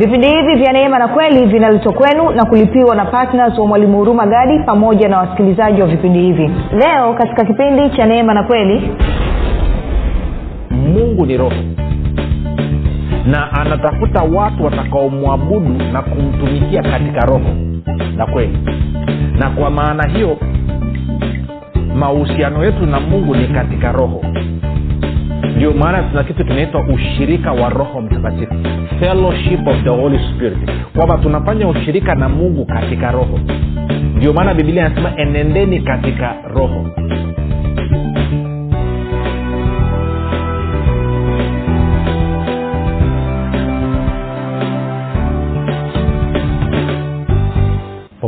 vipindi hivi vya neema na kweli vinaletwa kwenu na kulipiwa na ptns wa mwalimu huruma gadi pamoja na wasikilizaji wa vipindi hivi. Leo katika kipindi cha neema na kweli mungu ni roho na anatafuta watu watakaomwabudu na kumtumikia katika roho na kweli. Na kwa maana hiyo mahusiano yetu na mungu ni katika roho ndio maana tuna kitu kinaitwa ushirika wa roho mtakatifu fellowship of the holy spirit. Kwamba tunafanya ushirika na mungu katika roho. Ndio maana bibilia anasema enendeni katika roho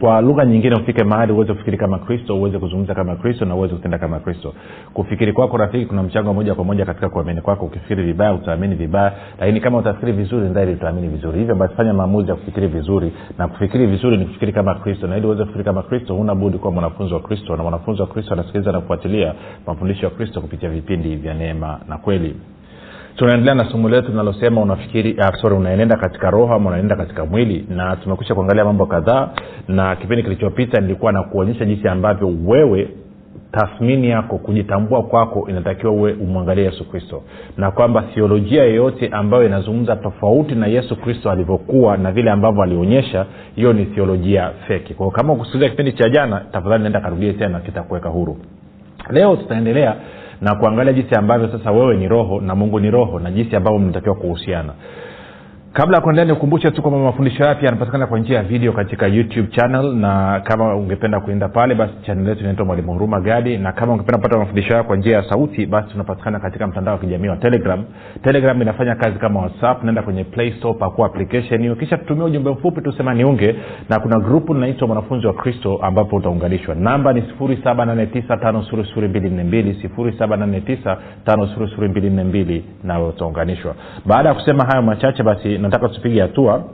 kwa lugha nyingine ufike mahali uweze kufikiri kama kristo uweze kuzungumza kama kristo na uweze kutenda kama kristo. Kufikiri kwako rafiki kuna mchango moja kwa moja katika kuamini kwako. Ukifikiri vibaya utaamini vibaya. Lakini kama utafikiri vizuri ndhahiri utaamini vizuri. Hivyo basi fanya maamuzi ya kufikiri vizuri. Na kufikiri vizuri ni kufikiri kama kristo. Na ili uweze kufikiri kama kristo huna budi kuwa mwanafunzi wa kristo. Na mwanafunzi wa kristo anasikiliza na kufuatilia mafundisho ya kristo kupitia vipindi vya neema na kweli tunaendelea na somo letu linalosema unafikiri uh, sorry unaenenda katika roho ama unaenenda katika mwili. Na tumekwisha kuangalia mambo kadhaa na kipindi kilichopita nilikuwa na kuonyesha jinsi ambavyo wewe tathmini yako kujitambua kwako inatakiwa uwe umwangalie yesu kristo. Na kwamba thiolojia yeyote ambayo inazungumza tofauti na yesu kristo alivyokuwa na vile ambavyo alionyesha hiyo ni thiolojia feki. Kwao kama ukusikiliza kipindi cha jana tafadhali naenda karudie tena kitakuweka huru. Leo tutaendelea na kuangalia jinsi ambavyo sasa wewe ni roho na mungu ni roho na jinsi ambavyo mnatakiwa kuhusiana kabla ya kuendelea nikumbushe tu kwamba mafundisho yapya yanapatikana kwa njia ya video katika youtube channel na kama ungependa kuenda pale basi chanel yetu inaitwa mwalimu huruma gadi na kama ungependa kupata mafundisho hayo kwa njia ya sauti basi tunapatikana katika mtandao wa kijamii wa telegram. Telegram inafanya kazi kama whatsapp naenda kwenye play store pakua application hiyo kisha tutumia ujumbe mfupi tusema niunge na kuna grupu linaitwa mwanafunzi wa kristo ambapo utaunganishwa. Namba ni 789 5242 nawe utaunganishwa. Baada ya kusema hayo machache basi nataka tupige hatua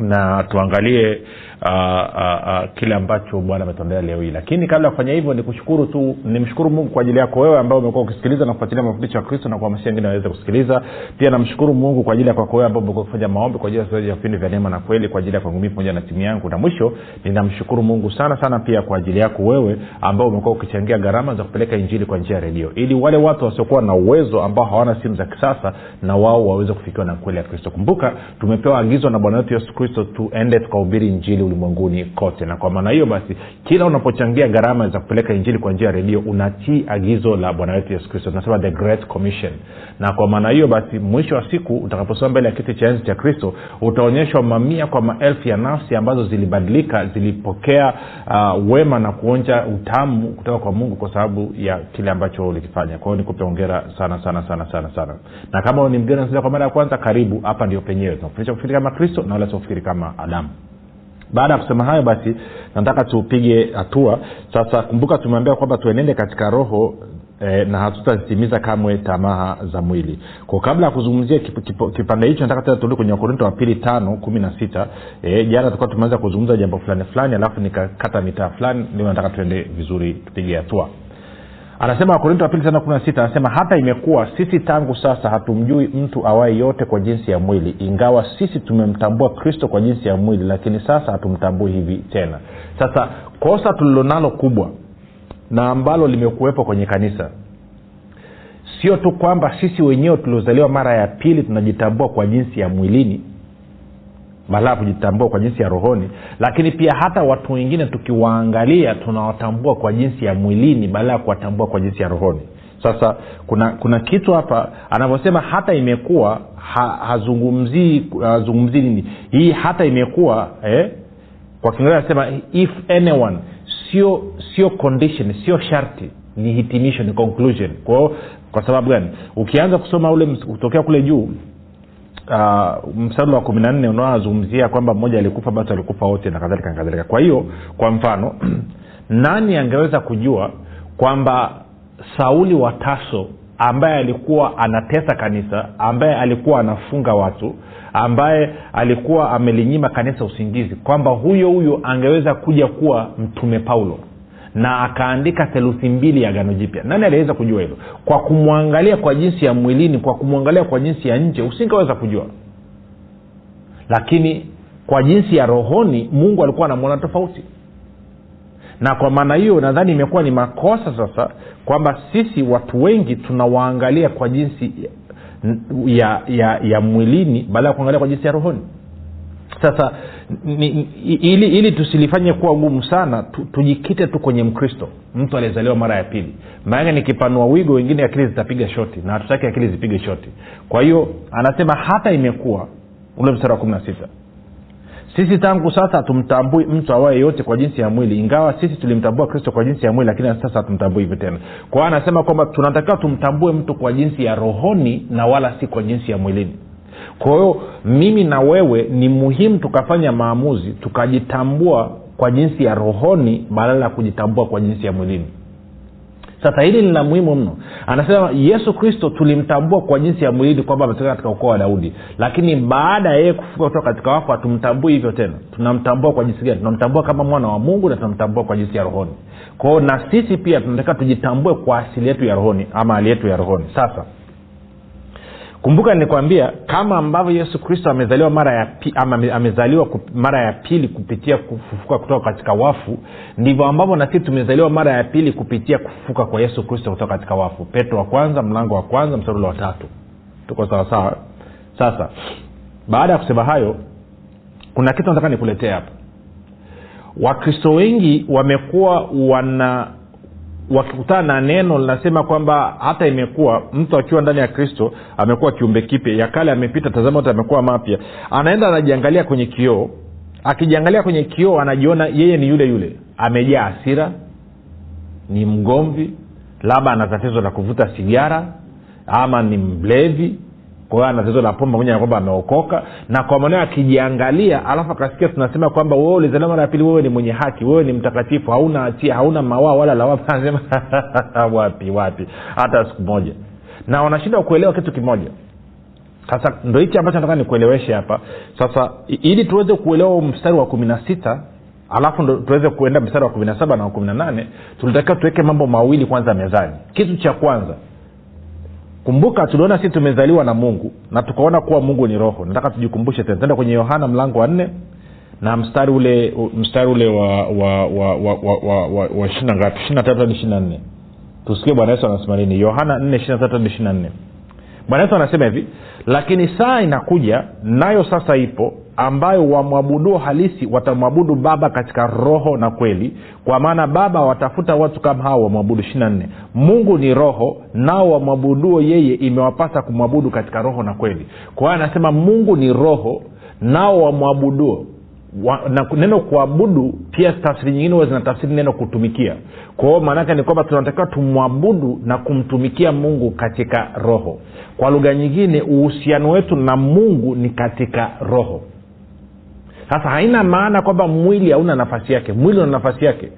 na tuangalie uh, uh, uh, kile ambacho bwana ametondea leo hii. Lakini kabla ya kufanya hivyo nikushukuru tu nimshukuru mungu kwa ajili yako wewe ambao umekuwa ukisikiliza na kufuatilia mafundisho ya kristo na kuhamasisha wengine waweze kusikiliza. Pia namshukuru mungu kwa ajili ya kwako wewe ambao umekuwa ukifanya maombi kwa ajili ya vipindi vya neema na kweli kwa ajili ya kwangu pamoja na timu yangu. Na mwisho ninamshukuru mungu sana sana pia kwa ajili yako wewe ambao umekuwa ukichangia gharama za kupeleka injili kwa njia ya redio. Ili wale watu wasiokuwa na uwezo ambao hawana simu za kisasa na wao waweze kufikiwa na kweli ya kristo. Kumbuka tumepewa agizo na bwana wetu yesu kristo tuende tukahubiri injili ulimwenguni kote. Na kwa maana hiyo basi kila unapochangia gharama za kupeleka injili kwa njia ya redio unatii agizo la bwana wetu yesu kristo tunasema the great commission. Na kwa maana hiyo basi mwisho wa siku utakaposoma mbele ya kiti cha enzi cha kristo utaonyeshwa mamia kwa maelfu ya nafsi ambazo zilibadilika zilipokea uh, wema na kuonja utamu kutoka kwa mungu kwa sababu ya kile ambacho ulikifanya. Kwa hiyo nikupe ongera sana sana sana sana sana. Na kama ni mgeni kwa mara ya kwanza karibu. Hapa ndio penyewe. Tunafundisha kufikiri kama kristo na wala sio kama adamu. Baada ya kusema hayo basi nataka tupige hatua. Sasa kumbuka tumeambia kwamba tuenende katika roho E, na hatutazitimiza kamwe tamaha za mwili. Kwa kabla ya kuzungumzia kip, kip, kipande hicho nataka tena turudi kwenye wakorinto wa pili tano kumi na sita. E, jana tulikuwa tumeanza kuzungumza jambo fulani fulani alafu nikakata mitaa fulani ndio nataka tuende vizuri tupige hatua anasema wakorinto wa pili tano kumi na sita anasema hata imekuwa sisi tangu sasa hatumjui mtu awaye yote kwa jinsi ya mwili ingawa sisi tumemtambua kristo kwa jinsi ya mwili lakini sasa hatumtambui hivi tena. Sasa kosa tulilonalo kubwa na ambalo limekuwepo kwenye kanisa sio tu kwamba sisi wenyewe tuliozaliwa mara ya pili tunajitambua kwa jinsi ya mwilini badala ya kujitambua kwa jinsi ya rohoni. Lakini pia hata watu wengine tukiwaangalia tunawatambua kwa jinsi ya mwilini badala ya kuwatambua kwa jinsi ya rohoni. Sasa kuna kuna kitu hapa anavyosema hata imekuwa ha, hazungumzii hazungumzii nini. Hii hata imekuwa eh, kwa kiingereza anasema if anyone sio sio condition sio sharti ni hitimisho ni conclusion. Kwao kwa sababu gani? Ukianza kusoma ule kutokea kule juu uh, mstari wa kumi na nne unaozungumzia kwamba mmoja alikufa basi alikufa wote na kadhalika na kadhalika. Kwa hiyo kwa mfano nani angeweza kujua kwamba sauli wa taso ambaye alikuwa anatesa kanisa ambaye alikuwa anafunga watu ambaye alikuwa amelinyima kanisa usingizi kwamba huyo huyo angeweza kuja kuwa mtume paulo na akaandika theluthi mbili ya gano jipya. Nani aliweza kujua hilo? Kwa kumwangalia kwa jinsi ya mwilini kwa kumwangalia kwa jinsi ya nje usingeweza kujua. Lakini kwa jinsi ya rohoni mungu alikuwa anamwona tofauti. Na kwa maana hiyo nadhani imekuwa ni makosa sasa kwamba sisi watu wengi tunawaangalia kwa jinsi ya ya ya mwilini baada ya kuangalia kwa jinsi ya rohoni sasa ni, ili ili tusilifanye kuwa gumu sana tu, tujikite tu kwenye mkristo mtu aliyezaliwa mara ya pili. Maanake nikipanua wigo wengine akili zitapiga shoti na hatutaki akili zipige shoti. Kwa hiyo anasema hata imekuwa ule mstari wa kumi na sita. Sisi tangu sasa hatumtambui mtu awaye yote kwa jinsi ya mwili ingawa sisi tulimtambua kristo kwa jinsi ya mwili lakini sasa hatumtambui hivyo tena. Kwa hiyo anasema kwamba tunatakiwa tumtambue mtu kwa jinsi ya rohoni na wala si kwa jinsi ya mwilini kwa hiyo mimi na wewe ni muhimu tukafanya maamuzi tukajitambua kwa jinsi ya rohoni badala ya kujitambua kwa jinsi ya mwilini. Sasa hili ni la muhimu mno. Anasema yesu kristo tulimtambua kwa jinsi ya mwilini kwamba ametoka katika ukoo wa daudi. Lakini baada ya yeye kufuka kutoka katika wafu hatumtambui hivyo tena. Tunamtambua kwa jinsi gani? Tunamtambua kama mwana wa mungu na tunamtambua kwa jinsi ya rohoni. Kwao na sisi pia tunatakiwa tujitambue kwa asili yetu ya rohoni ama hali yetu ya rohoni. Sasa kumbuka nilikwambia kama ambavyo yesu kristo amezaliwa mara ya pi, ama amezaliwa mara ya pili kupitia kufufuka kutoka katika wafu ndivyo ambavyo na sisi tumezaliwa mara ya pili kupitia kufufuka kwa yesu kristo kutoka katika wafu. Petro wa kwanza mlango wa kwanza msarulo wa tatu. Tuko sawasawa sasa baada ya kusema hayo kuna kitu nataka nikuletea hapa. Wakristo wengi wamekuwa wana wakikutana na neno linasema kwamba hata imekuwa mtu akiwa ndani ya kristo amekuwa kiumbe kipya. Ya kale amepita tazama yote amekuwa mapya. Anaenda anajiangalia kwenye kioo. Akijiangalia kwenye kioo anajiona yeye ni yule yule. Amejaa hasira ni mgomvi labda ana tatizo la kuvuta sigara ama ni mlevi kwa hiyo ana tatizo la pombe pamoja na kwamba ameokoka. Na kwa maneo akijiangalia alafu akasikia tunasema kwamba wewe ulizaliwa mara ya pili wewe ni mwenye haki wewe ni mtakatifu hauna hatia hauna mawaa wala lawama. Anasema wapi wapi? Hata siku moja. Na wanashindwa kuelewa kitu kimoja. Sasa ndo hichi ambacho nataka nikueleweshe hapa. Sasa ili tuweze kuelewa mstari wa kumi na sita alafu tuweze kuenda mstari wa kumi na saba na wa kumi na nane tulitakiwa tuweke mambo mawili kwanza mezani. Kitu cha kwanza kumbuka tuliona sisi tumezaliwa na mungu na tukaona kuwa mungu ni roho. Nataka tujikumbushe tena. Tenda kwenye yohana mlango wa nne na mstari ule mstari ule wa wa wa wa wa, wa, wa, ishirina ngapi? ishirina tatu hadi ishirina nne. Tusikie bwana yesu anasema nini? Yohana nne ishirina tatu hadi ishirina nne. Bwana yesu anasema hivi lakini saa inakuja nayo sasa ipo ambayo wamwabuduo halisi watamwabudu baba katika roho na kweli. Kwa maana baba watafuta watu kama hao wamwabudu. Ishirina nne. Mungu ni roho nao wamwabuduo yeye imewapasa kumwabudu katika roho na kweli. Kwa hiyo anasema mungu ni roho nao wamwabuduo. Wa, na neno kuabudu pia tafsiri nyingine huwa zinatafsiri neno kutumikia. Kwa maanaake ni kwamba tunatakiwa tumwabudu na kumtumikia mungu katika roho. Kwa lugha nyingine uhusiano wetu na mungu ni katika roho sasa haina maana kwamba mwili hauna nafasi yake. Mwili una nafasi yake.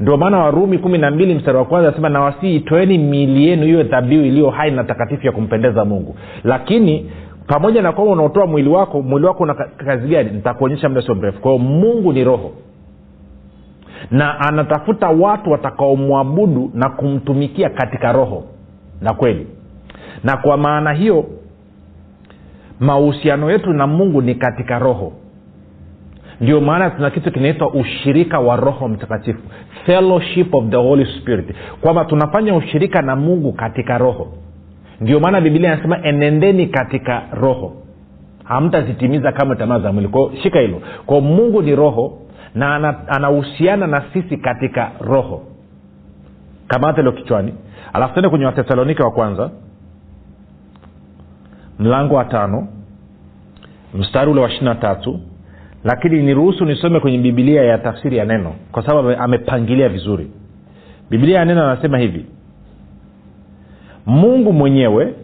Ndio maana warumi kumi na mbili mstari wa kwanza anasema nawasii itoeni miili yenu hiyo dhabihu iliyo hai na takatifu ya kumpendeza mungu. Lakini pamoja na kwamba unaotoa mwili wako mwili wako una kazi gani? Nitakuonyesha muda sio mrefu. Kwa mungu ni roho. Na anatafuta watu watakaomwabudu na kumtumikia katika roho na kweli. Na kwa maana hiyo mahusiano yetu na mungu ni katika roho ndio maana tuna kitu kinaitwa ushirika wa roho mtakatifu fellowship of the holy spirit. Kwamba tunafanya ushirika na mungu katika roho. Ndio maana bibilia inasema enendeni katika roho. Hamtazitimiza kama tamaa za mwili. Kwao shika hilo. Kwao mungu ni roho na anahusiana na sisi katika roho. Kamata hilo kichwani. Alafu tende kwenye wathesalonike wa kwanza. Mlango wa tano. Mstari ule wa ishiri na tatu lakini niruhusu nisome kwenye bibilia ya tafsiri ya neno kwa sababu amepangilia vizuri. Bibilia ya neno anasema hivi mungu mwenyewe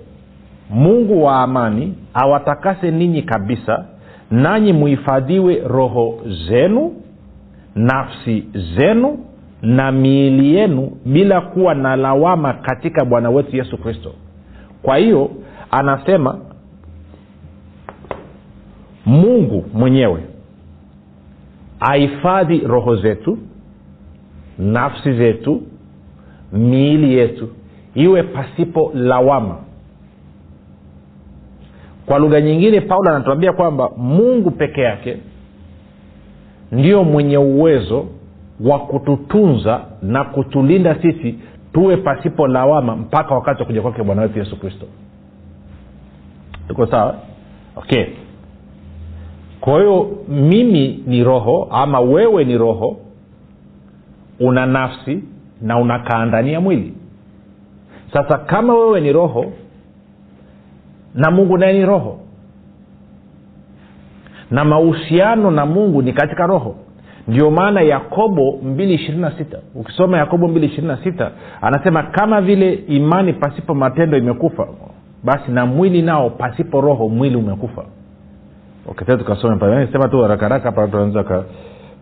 mungu wa amani awatakase ninyi kabisa nanyi muhifadhiwe roho zenu nafsi zenu na miili yenu bila kuwa na lawama katika bwana wetu yesu kristo. Kwa hiyo anasema mungu mwenyewe ahifadhi roho zetu nafsi zetu miili yetu. Iwe pasipo lawama. Kwa lugha nyingine paulo anatuambia kwamba mungu peke yake ndio mwenye uwezo wa kututunza na kutulinda sisi tuwe pasipo lawama mpaka wakati wa kuja kwake bwana wetu yesu kristo. Tuko sawa? Okay kwa hiyo mimi ni roho ama wewe ni roho una nafsi na unakaa ndani ya mwili. Sasa kama wewe ni roho na mungu naye ni roho na mahusiano na mungu ni katika roho ndio maana yakobo 226 ukisoma yakobo 226 anasema kama vile imani pasipo matendo imekufa basi na mwili nao pasipo roho mwili umekufa okay, tukasome pale sema tu harakaraka hapa tunaweza ka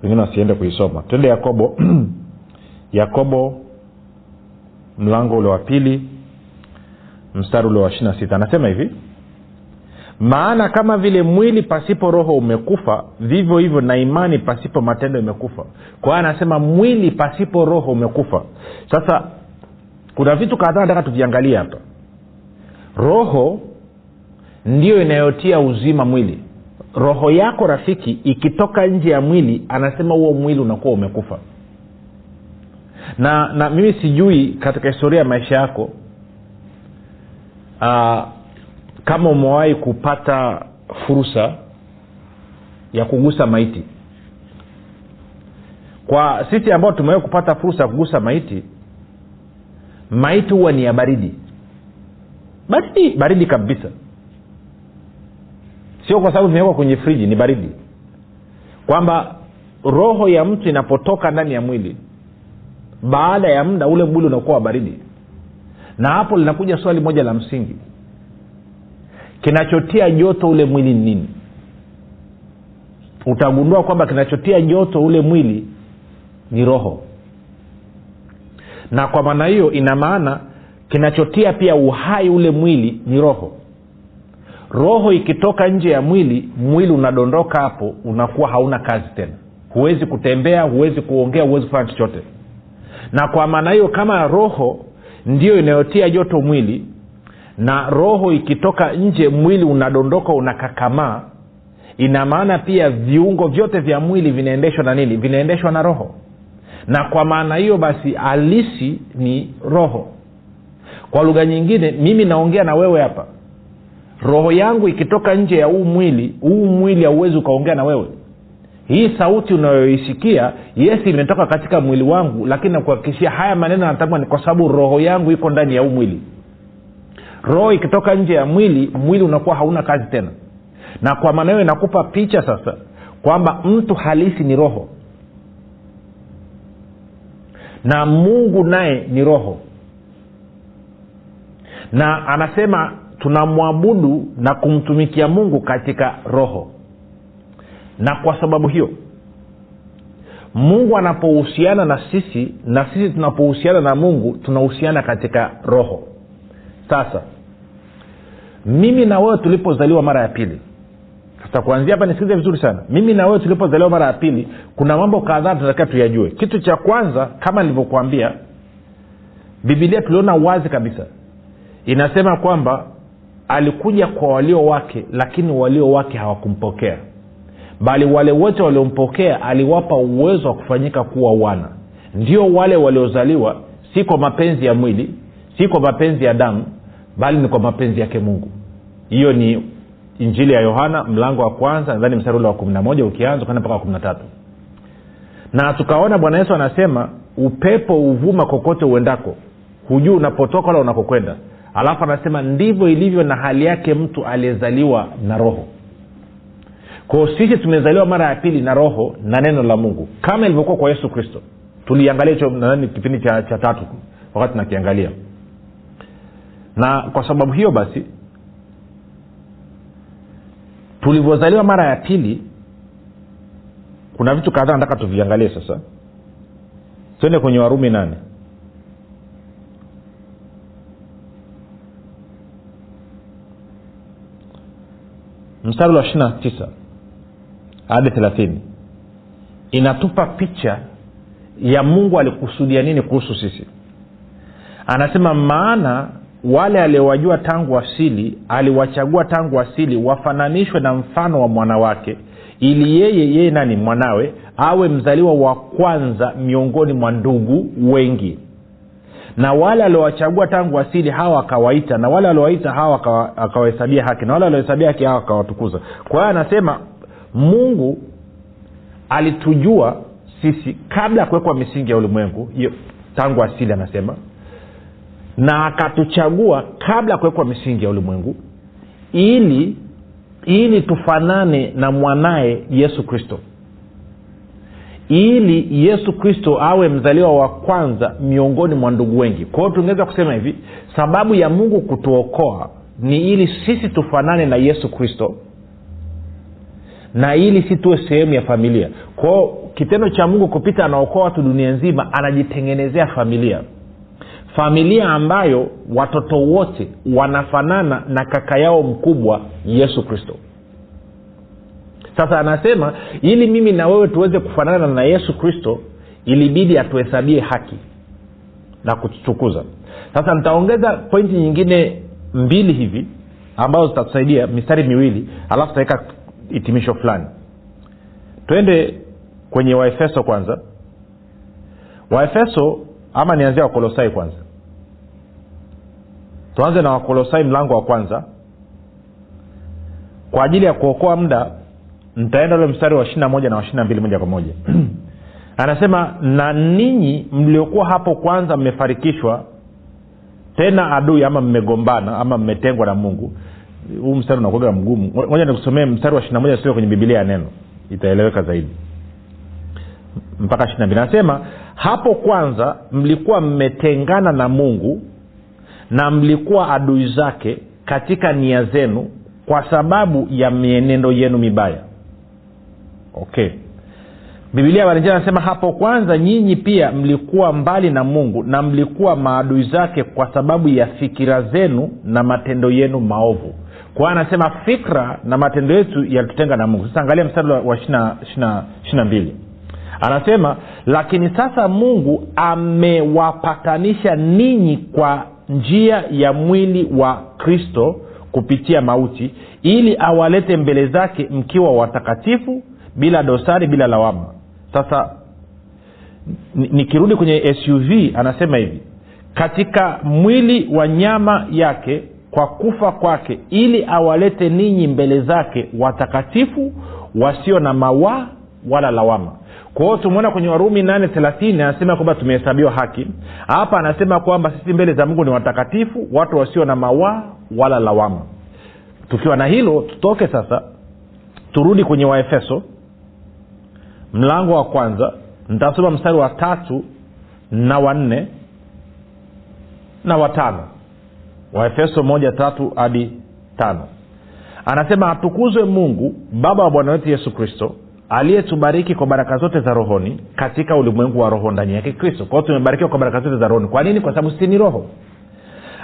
wengine wasiende kuisoma. Twende yakobo. Yakobo mlango ule wa pili mstari ule wa ishiri na sita. Anasema hivi maana kama vile mwili pasipo roho umekufa vivyo hivyo na imani pasipo matendo imekufa. Kwa hiyo anasema mwili pasipo roho umekufa. Sasa kuna vitu kadhaa nataka tuviangalie hapa. Roho ndiyo inayotia uzima mwili roho yako rafiki ikitoka nje ya mwili anasema huo mwili unakuwa umekufa. Na na mimi sijui katika historia ya maisha yako uh, kama umewahi kupata fursa ya kugusa maiti. Kwa sisi ambao tumewahi kupata fursa ya kugusa maiti maiti huwa ni ya baridi. Baridi baridi kabisa sio kwa sababu vimewekwa kwenye friji ni baridi. Kwamba roho ya mtu inapotoka ndani ya mwili baada ya muda ule mwili unakuwa wa baridi. Na hapo linakuja swali moja la msingi. Kinachotia joto ule mwili ni nini? Utagundua kwamba kinachotia joto ule mwili ni roho. Na kwa maana hiyo ina maana kinachotia pia uhai ule mwili ni roho roho ikitoka nje ya mwili mwili unadondoka hapo unakuwa hauna kazi tena. Huwezi kutembea huwezi kuongea huwezi kufanya chochote. Na kwa maana hiyo kama roho ndiyo inayotia joto mwili na roho ikitoka nje mwili unadondoka unakakamaa ina maana pia viungo vyote vya mwili vinaendeshwa na nini? Vinaendeshwa na roho. Na kwa maana hiyo basi halisi ni roho. Kwa lugha nyingine mimi naongea na wewe hapa roho yangu ikitoka nje ya huu mwili huu mwili hauwezi ukaongea na wewe. Hii sauti unayoisikia yes imetoka katika mwili wangu lakini nakuhakikishia haya maneno natamka ni kwa sababu roho yangu iko ndani ya huu mwili. Roho ikitoka nje ya mwili mwili unakuwa hauna kazi tena. Na kwa maana hiyo inakupa picha sasa kwamba mtu halisi ni roho. Na mungu naye ni roho. Na anasema tunamwabudu na kumtumikia mungu katika roho. Na kwa sababu hiyo mungu anapohusiana na sisi na sisi tunapohusiana na mungu tunahusiana katika roho. Sasa mimi na wewe tulipozaliwa mara ya pili sasa kuanzia hapa nisikize vizuri sana. Mimi na wewe tulipozaliwa mara ya pili kuna mambo kadhaa tunatakiwa tuyajue. Kitu cha kwanza kama nilivyokuambia bibilia tuliona wazi kabisa. Inasema kwamba alikuja kwa walio wake lakini walio wake hawakumpokea. Bali wale wote waliompokea aliwapa uwezo wa kufanyika kuwa wana. Ndio wale waliozaliwa si kwa mapenzi ya mwili si kwa mapenzi ya damu bali ni kwa mapenzi yake mungu. Hiyo ni injili ya yohana mlango wa kwanza nadhani mstari ule wa kumi na moja ukianza kwenda mpaka wa kumi na tatu. Na tukaona bwana yesu anasema upepo huvuma kokote uendako. Hujuu unapotoka wala unakokwenda alafu anasema ndivyo ilivyo na hali yake mtu aliyezaliwa na roho. Kwao sisi tumezaliwa mara ya pili na roho na neno la mungu. Kama ilivyokuwa kwa yesu kristo. Tuliangalia hicho nadhani kipindi cha, cha tatu wakati tunakiangalia. Na kwa sababu hiyo basi tulivyozaliwa mara ya pili kuna vitu kadhaa nataka tuviangalie sasa. Twende kwenye warumi nane mstari wa ishiri na tisa hadi thelathini. Inatupa picha ya mungu alikusudia nini kuhusu sisi. Anasema maana wale aliowajua tangu asili aliwachagua tangu asili wafananishwe na mfano wa mwanawake ili yeye yeye nani? Mwanawe awe mzaliwa wa kwanza miongoni mwa ndugu wengi na wale aliowachagua tangu asili hawa akawaita na wale aliowaita hawa akawahesabia haki na wale aliohesabia haki hawa akawatukuza. Kwa hiyo anasema mungu alitujua sisi kabla ya kuwekwa misingi ya ulimwengu tangu asili anasema na akatuchagua kabla ya kuwekwa misingi ya ulimwengu ili ili tufanane na mwanaye yesu kristo ili yesu kristo awe mzaliwa wa kwanza miongoni mwa ndugu wengi. Kwa hiyo tungeweza kusema hivi sababu ya mungu kutuokoa ni ili sisi tufanane na yesu kristo na ili si tuwe sehemu ya familia. Kwao kitendo cha mungu kupita anaokoa watu dunia nzima anajitengenezea familia. Familia ambayo watoto wote wanafanana na kaka yao mkubwa yesu kristo sasa anasema ili mimi na wewe tuweze kufanana na yesu kristo ilibidi atuhesabie haki na kututukuza. Sasa nitaongeza pointi nyingine mbili hivi ambazo zitatusaidia mistari miwili alafu tutaweka hitimisho fulani. Twende kwenye waefeso kwanza. Waefeso ama nianzia wakolosai kwanza. Tuanze na wakolosai mlango wa kwanza. Kwa ajili ya kuokoa muda nitaenda ule mstari wa ishiri na moja na wa ishiri na mbili moja kwa moja. Anasema na ninyi mliokuwa hapo kwanza mmefarikishwa tena adui ama mmegombana ama mmetengwa na mungu. Huu mstari unakuaga mgumu. Moja nikusomee mstari wa ishiri moja kwenye bibilia ya neno. Itaeleweka zaidi. Mpaka ishiri na mbili. Anasema hapo kwanza mlikuwa mmetengana na mungu na mlikuwa adui zake katika nia zenu kwa sababu ya mienendo yenu mibaya okay. Bibilia valenjia anasema hapo kwanza nyinyi pia mlikuwa mbali na mungu na mlikuwa maadui zake kwa sababu ya fikira zenu na matendo yenu maovu. Kwa hiyo anasema fikra na matendo yetu yalitutenga na mungu. Sasa angalia mstari wa ishirina mbili. Anasema lakini sasa mungu amewapatanisha ninyi kwa njia ya mwili wa kristo kupitia mauti ili awalete mbele zake mkiwa watakatifu bila dosari bila lawama sasa nikirudi kwenye suv anasema hivi katika mwili wa nyama yake kwa kufa kwake ili awalete ninyi mbele zake watakatifu wasio na mawaa wala lawama. Kwa hiyo tumeona kwenye warumi nane thelathini anasema kwamba tumehesabiwa haki. Hapa anasema kwamba sisi mbele za mungu ni watakatifu watu wasio na mawaa wala lawama. Tukiwa na hilo tutoke sasa turudi kwenye waefeso mlango wa kwanza nitasoma mstari wa tatu na wanne na watano waefeso moja tatu hadi tano. Anasema atukuzwe mungu baba wa bwana wetu yesu kristo aliyetubariki kwa baraka zote za rohoni katika ulimwengu wa roho ndani yake kristo. Kwao tumebarikiwa kwa baraka zote za rohoni. Kwa nini? Kwa sababu sisi ni roho.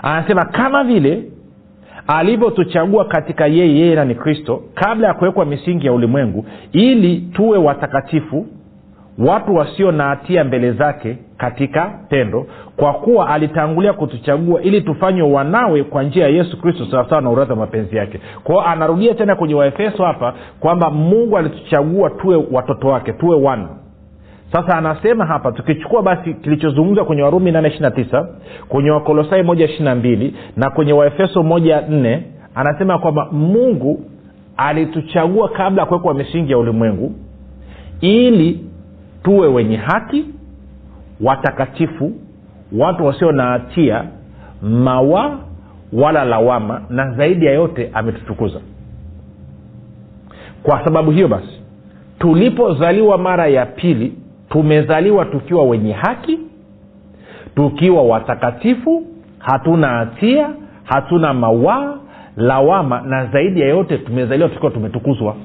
Anasema kama vile alivyotuchagua katika yeye yeye na ni kristo kabla ya kuwekwa misingi ya ulimwengu ili tuwe watakatifu watu wasio na hatia mbele zake katika pendo kwa kuwa alitangulia kutuchagua ili tufanywe wanawe kwa njia ya yesu kristo sawasawa na uradhi wa mapenzi yake. Kwao anarudia tena kwenye waefeso hapa kwamba mungu alituchagua tuwe watoto wake tuwe wana sasa anasema hapa tukichukua basi kilichozungumzwa kwenye warumi nane ishiri tisa kwenye wakolosai moja ishiri na mbili na kwenye waefeso moja nne anasema kwamba mungu alituchagua kabla ya kuwekwa misingi ya ulimwengu ili tuwe wenye haki watakatifu watu wasio na hatia mawa wala lawama na zaidi ya yote ametutukuza. Kwa sababu hiyo basi tulipozaliwa mara ya pili tumezaliwa tukiwa wenye haki tukiwa watakatifu hatuna hatia hatuna mawaa lawama na zaidi ya yote tumezaliwa tukiwa tumetukuzwa.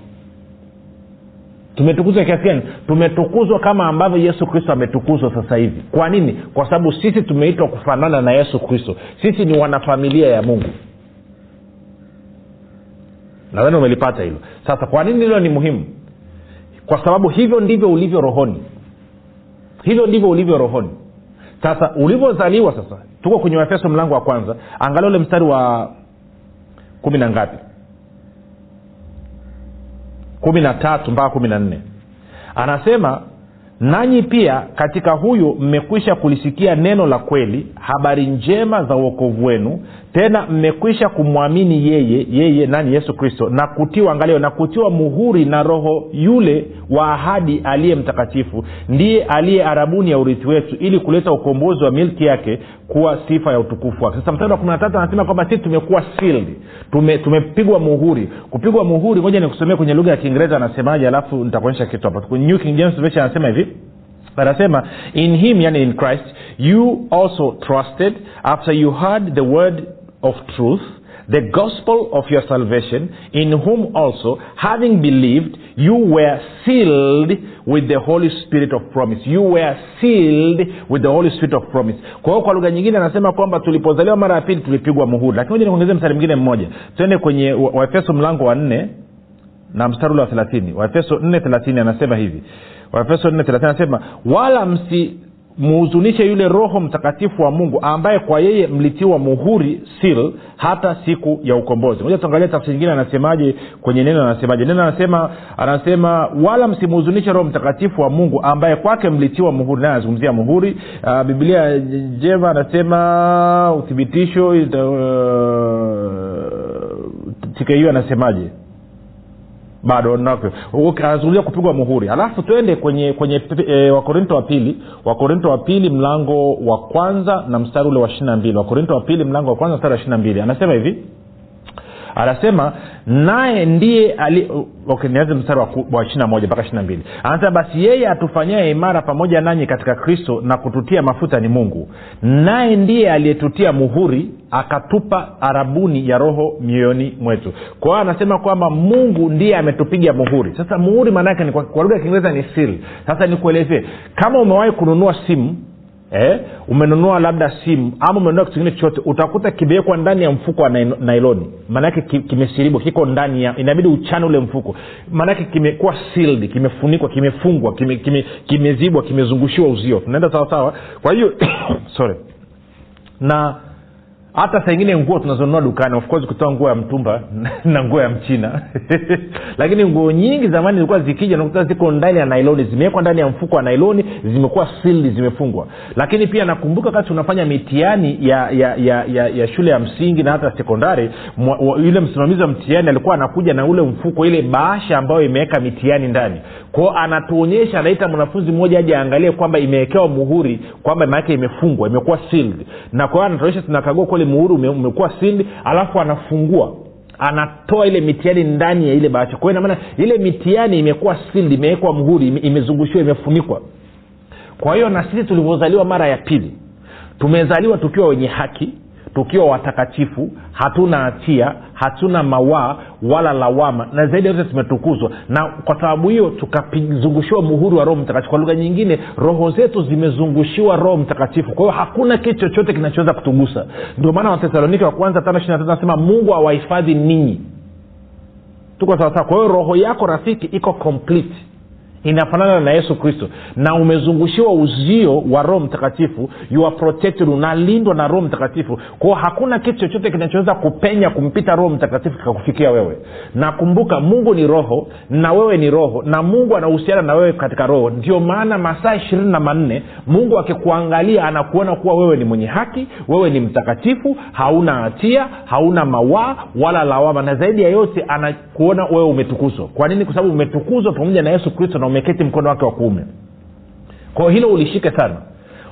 Tumetukuzwa kiasi gani? Tumetukuzwa kama ambavyo yesu kristo ametukuzwa sasa hivi. Kwa nini? Kwa sababu sisi tumeitwa kufanana na yesu kristo. Sisi ni wanafamilia ya mungu. Nadhani umelipata hilo. Sasa kwa nini hilo ni muhimu? Kwa sababu hivyo ndivyo ulivyo rohoni hivyo ndivyo ulivyo rohoni. Sasa ulivyozaliwa sasa tuko kwenye waefeso mlango wa kwanza angalia ule mstari wa kumi na ngapi? Kumi na tatu mpaka kumi na nne. Anasema nanyi pia katika huyu mmekwisha kulisikia neno la kweli habari njema za uokovu wenu tena mmekwisha kumwamini yeye yeye nani? Yesu kristo. Na kutiwa angalio na kutiwa muhuri na roho yule wa ahadi aliye mtakatifu ndiye aliye arabuni ya urithi wetu ili kuleta ukombozi wa milki yake kuwa sifa ya utukufu wake. Sasa mstari wa kumi na tatu anasema kwamba sisi tumekuwa sealed. Tume tumepigwa muhuri. Kupigwa muhuri moja nikusomea kwenye lugha ya kiingereza anasemaje alafu nitakuonyesha kitu hapa. New king james version anasema hivi. Anasema in him yani in christ you also trusted after you heard the word of truth the gospel of your salvation in whom also having believed you were sealed with the holy spirit of promise. You were sealed with the holy spirit of promise. Kwa hiyo kwa lugha nyingine anasema kwamba tulipozaliwa mara ya pili tulipigwa muhuri. Lakini moja nikuongezea mstari mwingine mmoja. Twende kwenye waefeso mlango wa nne na mstari ule wa thelathini. Waefeso nne thelathini anasema hivi. Waefeso nne thelathini anasema wala msi muhuzunishe yule roho mtakatifu wa mungu ambaye kwa yeye mlitiwa muhuri sil hata siku ya ukombozi. Moja tuangalia tafsiri nyingine anasemaje kwenye neno anasemaje? Neno anasema anasema wala msimhuzunishe roho mtakatifu wa mungu ambaye kwake mlitiwa muhuri. Naye anazungumzia muhuri. Uh, biblia njema anasema uthibitisho uh, tku anasemaje bado anazungumzia kupigwa muhuri. Alafu twende kwenye kwenye e, wakorinto wa pili. Wakorinto wa pili mlango wa kwanza na mstari ule wa ishiri na mbili. Wakorinto wa pili mlango wa kwanza mstari wa ishiri na mbili. Anasema hivi anasema naye ndiye ali okay, nianze mstari wa ishiri moja mpaka ishiri na mbili. Anasema basi yeye atufanyaye imara pamoja nanyi katika kristo na kututia mafuta ni mungu. Naye ndiye aliyetutia muhuri akatupa arabuni ya roho mioyoni mwetu. Kwa hiyo anasema kwamba mungu ndiye ametupiga muhuri. Sasa muhuri maanaake ni kwa, lugha ya kiingereza ni siri sasa nikuelezee kama umewahi kununua simu eh, umenunua labda simu ama umenunua kitu kingine chochote utakuta kimewekwa ndani ya mfuko wa nailoni. Maanake kimesiribu kiko ndani ya inabidi uchane ule mfuko. Maanake kimekuwa sealed kimefunikwa kimefungwa kimezibwa kime, kime kimezungushiwa uzio. Tunaenda sawasawa kwa hiyo sorry. Na hata saa ingine nguo tunazonunua dukani of course kutoa nguo ya mtumba na nguo ya mchina. Lakini nguo nyingi zamani zilikuwa zikija nakuta ziko ndani ya nailoni zimewekwa ndani ya mfuko wa nailoni zimekuwa sealed zimefungwa. Lakini pia nakumbuka wakati unafanya mitihani ya ya, ya ya ya shule ya msingi na hata sekondari yule msimamizi wa mtihani alikuwa anakuja na ule mfuko ile bahasha ambayo imeweka mitihani ndani kwao anatuonyesha anaita mwanafunzi mmoja aje aangalie kwamba imewekewa muhuri kwamba maanake imefungwa imekuwa sealed. Na kwa hiyo anatuonyesha tunakagua kweli muhuri umekuwa sealed alafu anafungua. Anatoa ile mitihani ndani ya ile bahasha kwa hiyo ile mitihani imekuwa sealed imewekwa muhuri imezungushiwa imefunikwa. Kwa hiyo na sisi tulivyozaliwa mara ya pili tumezaliwa tukiwa wenye haki tukiwa watakatifu hatuna hatia hatuna mawaa wala lawama. Na zaidi yote tumetukuzwa na kwa sababu hiyo tukazungushiwa muhuri wa roho mtakatifu. Kwa lugha nyingine roho zetu zimezungushiwa roho mtakatifu. Kwa hiyo hakuna kitu chochote kinachoweza kutugusa. Ndio maana wathesalonike wa kwanza tano ishiri anasema mungu awahifadhi ninyi. Tuko sawasawa. Kwa hiyo roho yako rafiki iko complete inafanana na yesu kristo. Na umezungushiwa uzio wa roho mtakatifu you are protected unalindwa na roho mtakatifu. Kwao hakuna kitu chochote kinachoweza kupenya kumpita roho mtakatifu kikakufikia wewe. Na kumbuka mungu ni roho na wewe ni roho na mungu anahusiana na wewe katika roho. Ndio maana masaa ishirini na manne mungu akikuangalia anakuona kuwa wewe ni mwenye haki wewe ni mtakatifu hauna hatia hauna mawaa wala lawama. Na zaidi ya yote anakuona wewe umetukuzwa. Kwa nini? Kwa sababu umetukuzwa pamoja na yesu kristo na umeketi mkono wake wa kuume. Kwao hilo ulishike sana.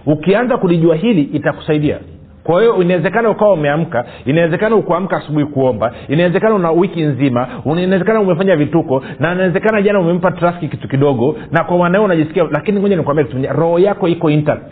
Ukianza kulijua hili itakusaidia. Kwa hiyo inawezekana ukawa umeamka inawezekana ukuamka asubuhi kuomba inawezekana una wiki nzima inawezekana umefanya vituko na inawezekana jana umempa trafiki kitu kidogo na kwa maana unajisikia lakini ngoja nikwambia kitu roho yako iko intact.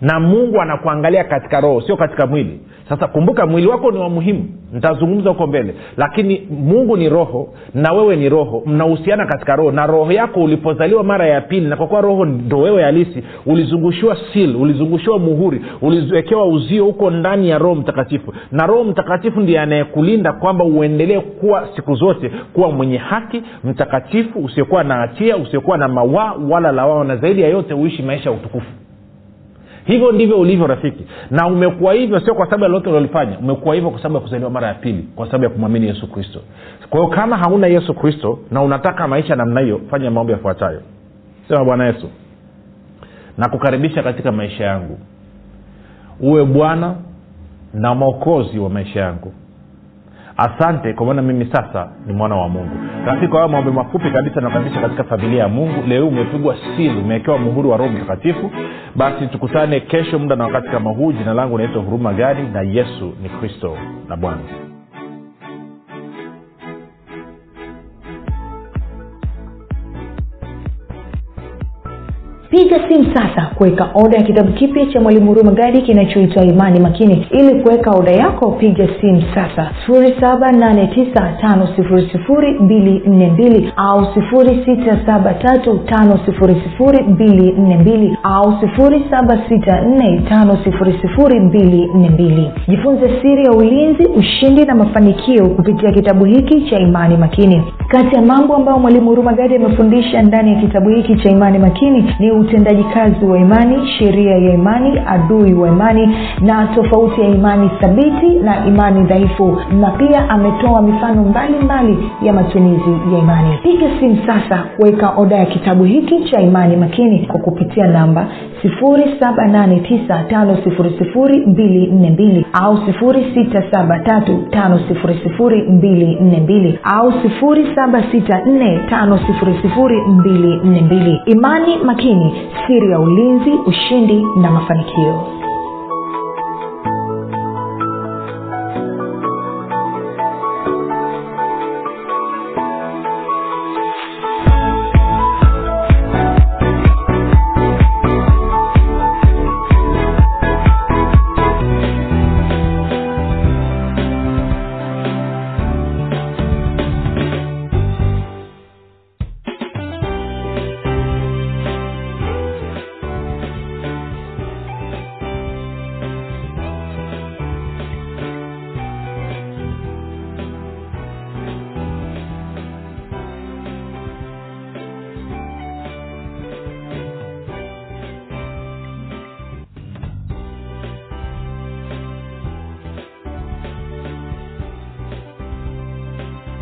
Na mungu anakuangalia katika roho sio katika mwili sasa kumbuka mwili wako ni wa muhimu. Nitazungumza huko mbele. Lakini mungu ni roho na wewe ni roho. Mnahusiana katika roho. Na roho yako ulipozaliwa mara ya pili na kwa kuwa roho ndo wewe halisi ulizungushiwa sil ulizungushiwa muhuri uliwekewa uzio huko ndani ya roho mtakatifu. Na roho mtakatifu ndiye anayekulinda kwamba uendelee kuwa siku zote kuwa mwenye haki mtakatifu usiokuwa na hatia usiokuwa na mawaa wala lawao na zaidi ya yote uishi maisha ya utukufu hivyo ndivyo ulivyo rafiki. Na umekuwa hivyo sio kwa sababu ya lolote ulilolifanya umekuwa hivyo kwa sababu ya kuzaliwa mara ya pili kwa sababu ya kumwamini yesu kristo. Kwa hiyo kama hauna yesu kristo na unataka maisha namna hiyo fanya maombi yafuatayo. Sema bwana yesu nakukaribisha katika maisha yangu. Uwe bwana na mwokozi wa maisha yangu asante kwa maana mimi sasa ni mwana wa mungu. Rafiki kwa maombe mafupi kabisa nakaribisha katika familia ya mungu. Leo umepigwa sili umewekewa muhuri wa roho mtakatifu. Basi tukutane kesho muda na wakati kama huu. Jina langu naitwa huruma gadi na yesu ni kristo na bwana piga simu sasa kuweka oda ya kitabu kipya cha mwalimu huruma gadi kinachoitwa imani makini. Ili kuweka oda yako piga simu sasa. 7895242 au 6735242 au 7645242 jifunze siri ya ulinzi ushindi na mafanikio kupitia kitabu hiki cha imani makini. Kati ya mambo ambayo mwalimu huruma gadi amefundisha ndani ya kitabu hiki cha imani makini ni utendaji kazi wa imani sheria ya imani adui wa imani na tofauti ya imani thabiti na imani dhaifu. Na pia ametoa mifano mbalimbali mbali ya matumizi ya imani. Piga simu sasa kuweka oda ya kitabu hiki cha imani makini kwa kupitia namba 7895242 au 6735242 au 7645242 imani makini siri ya ulinzi ushindi na mafanikio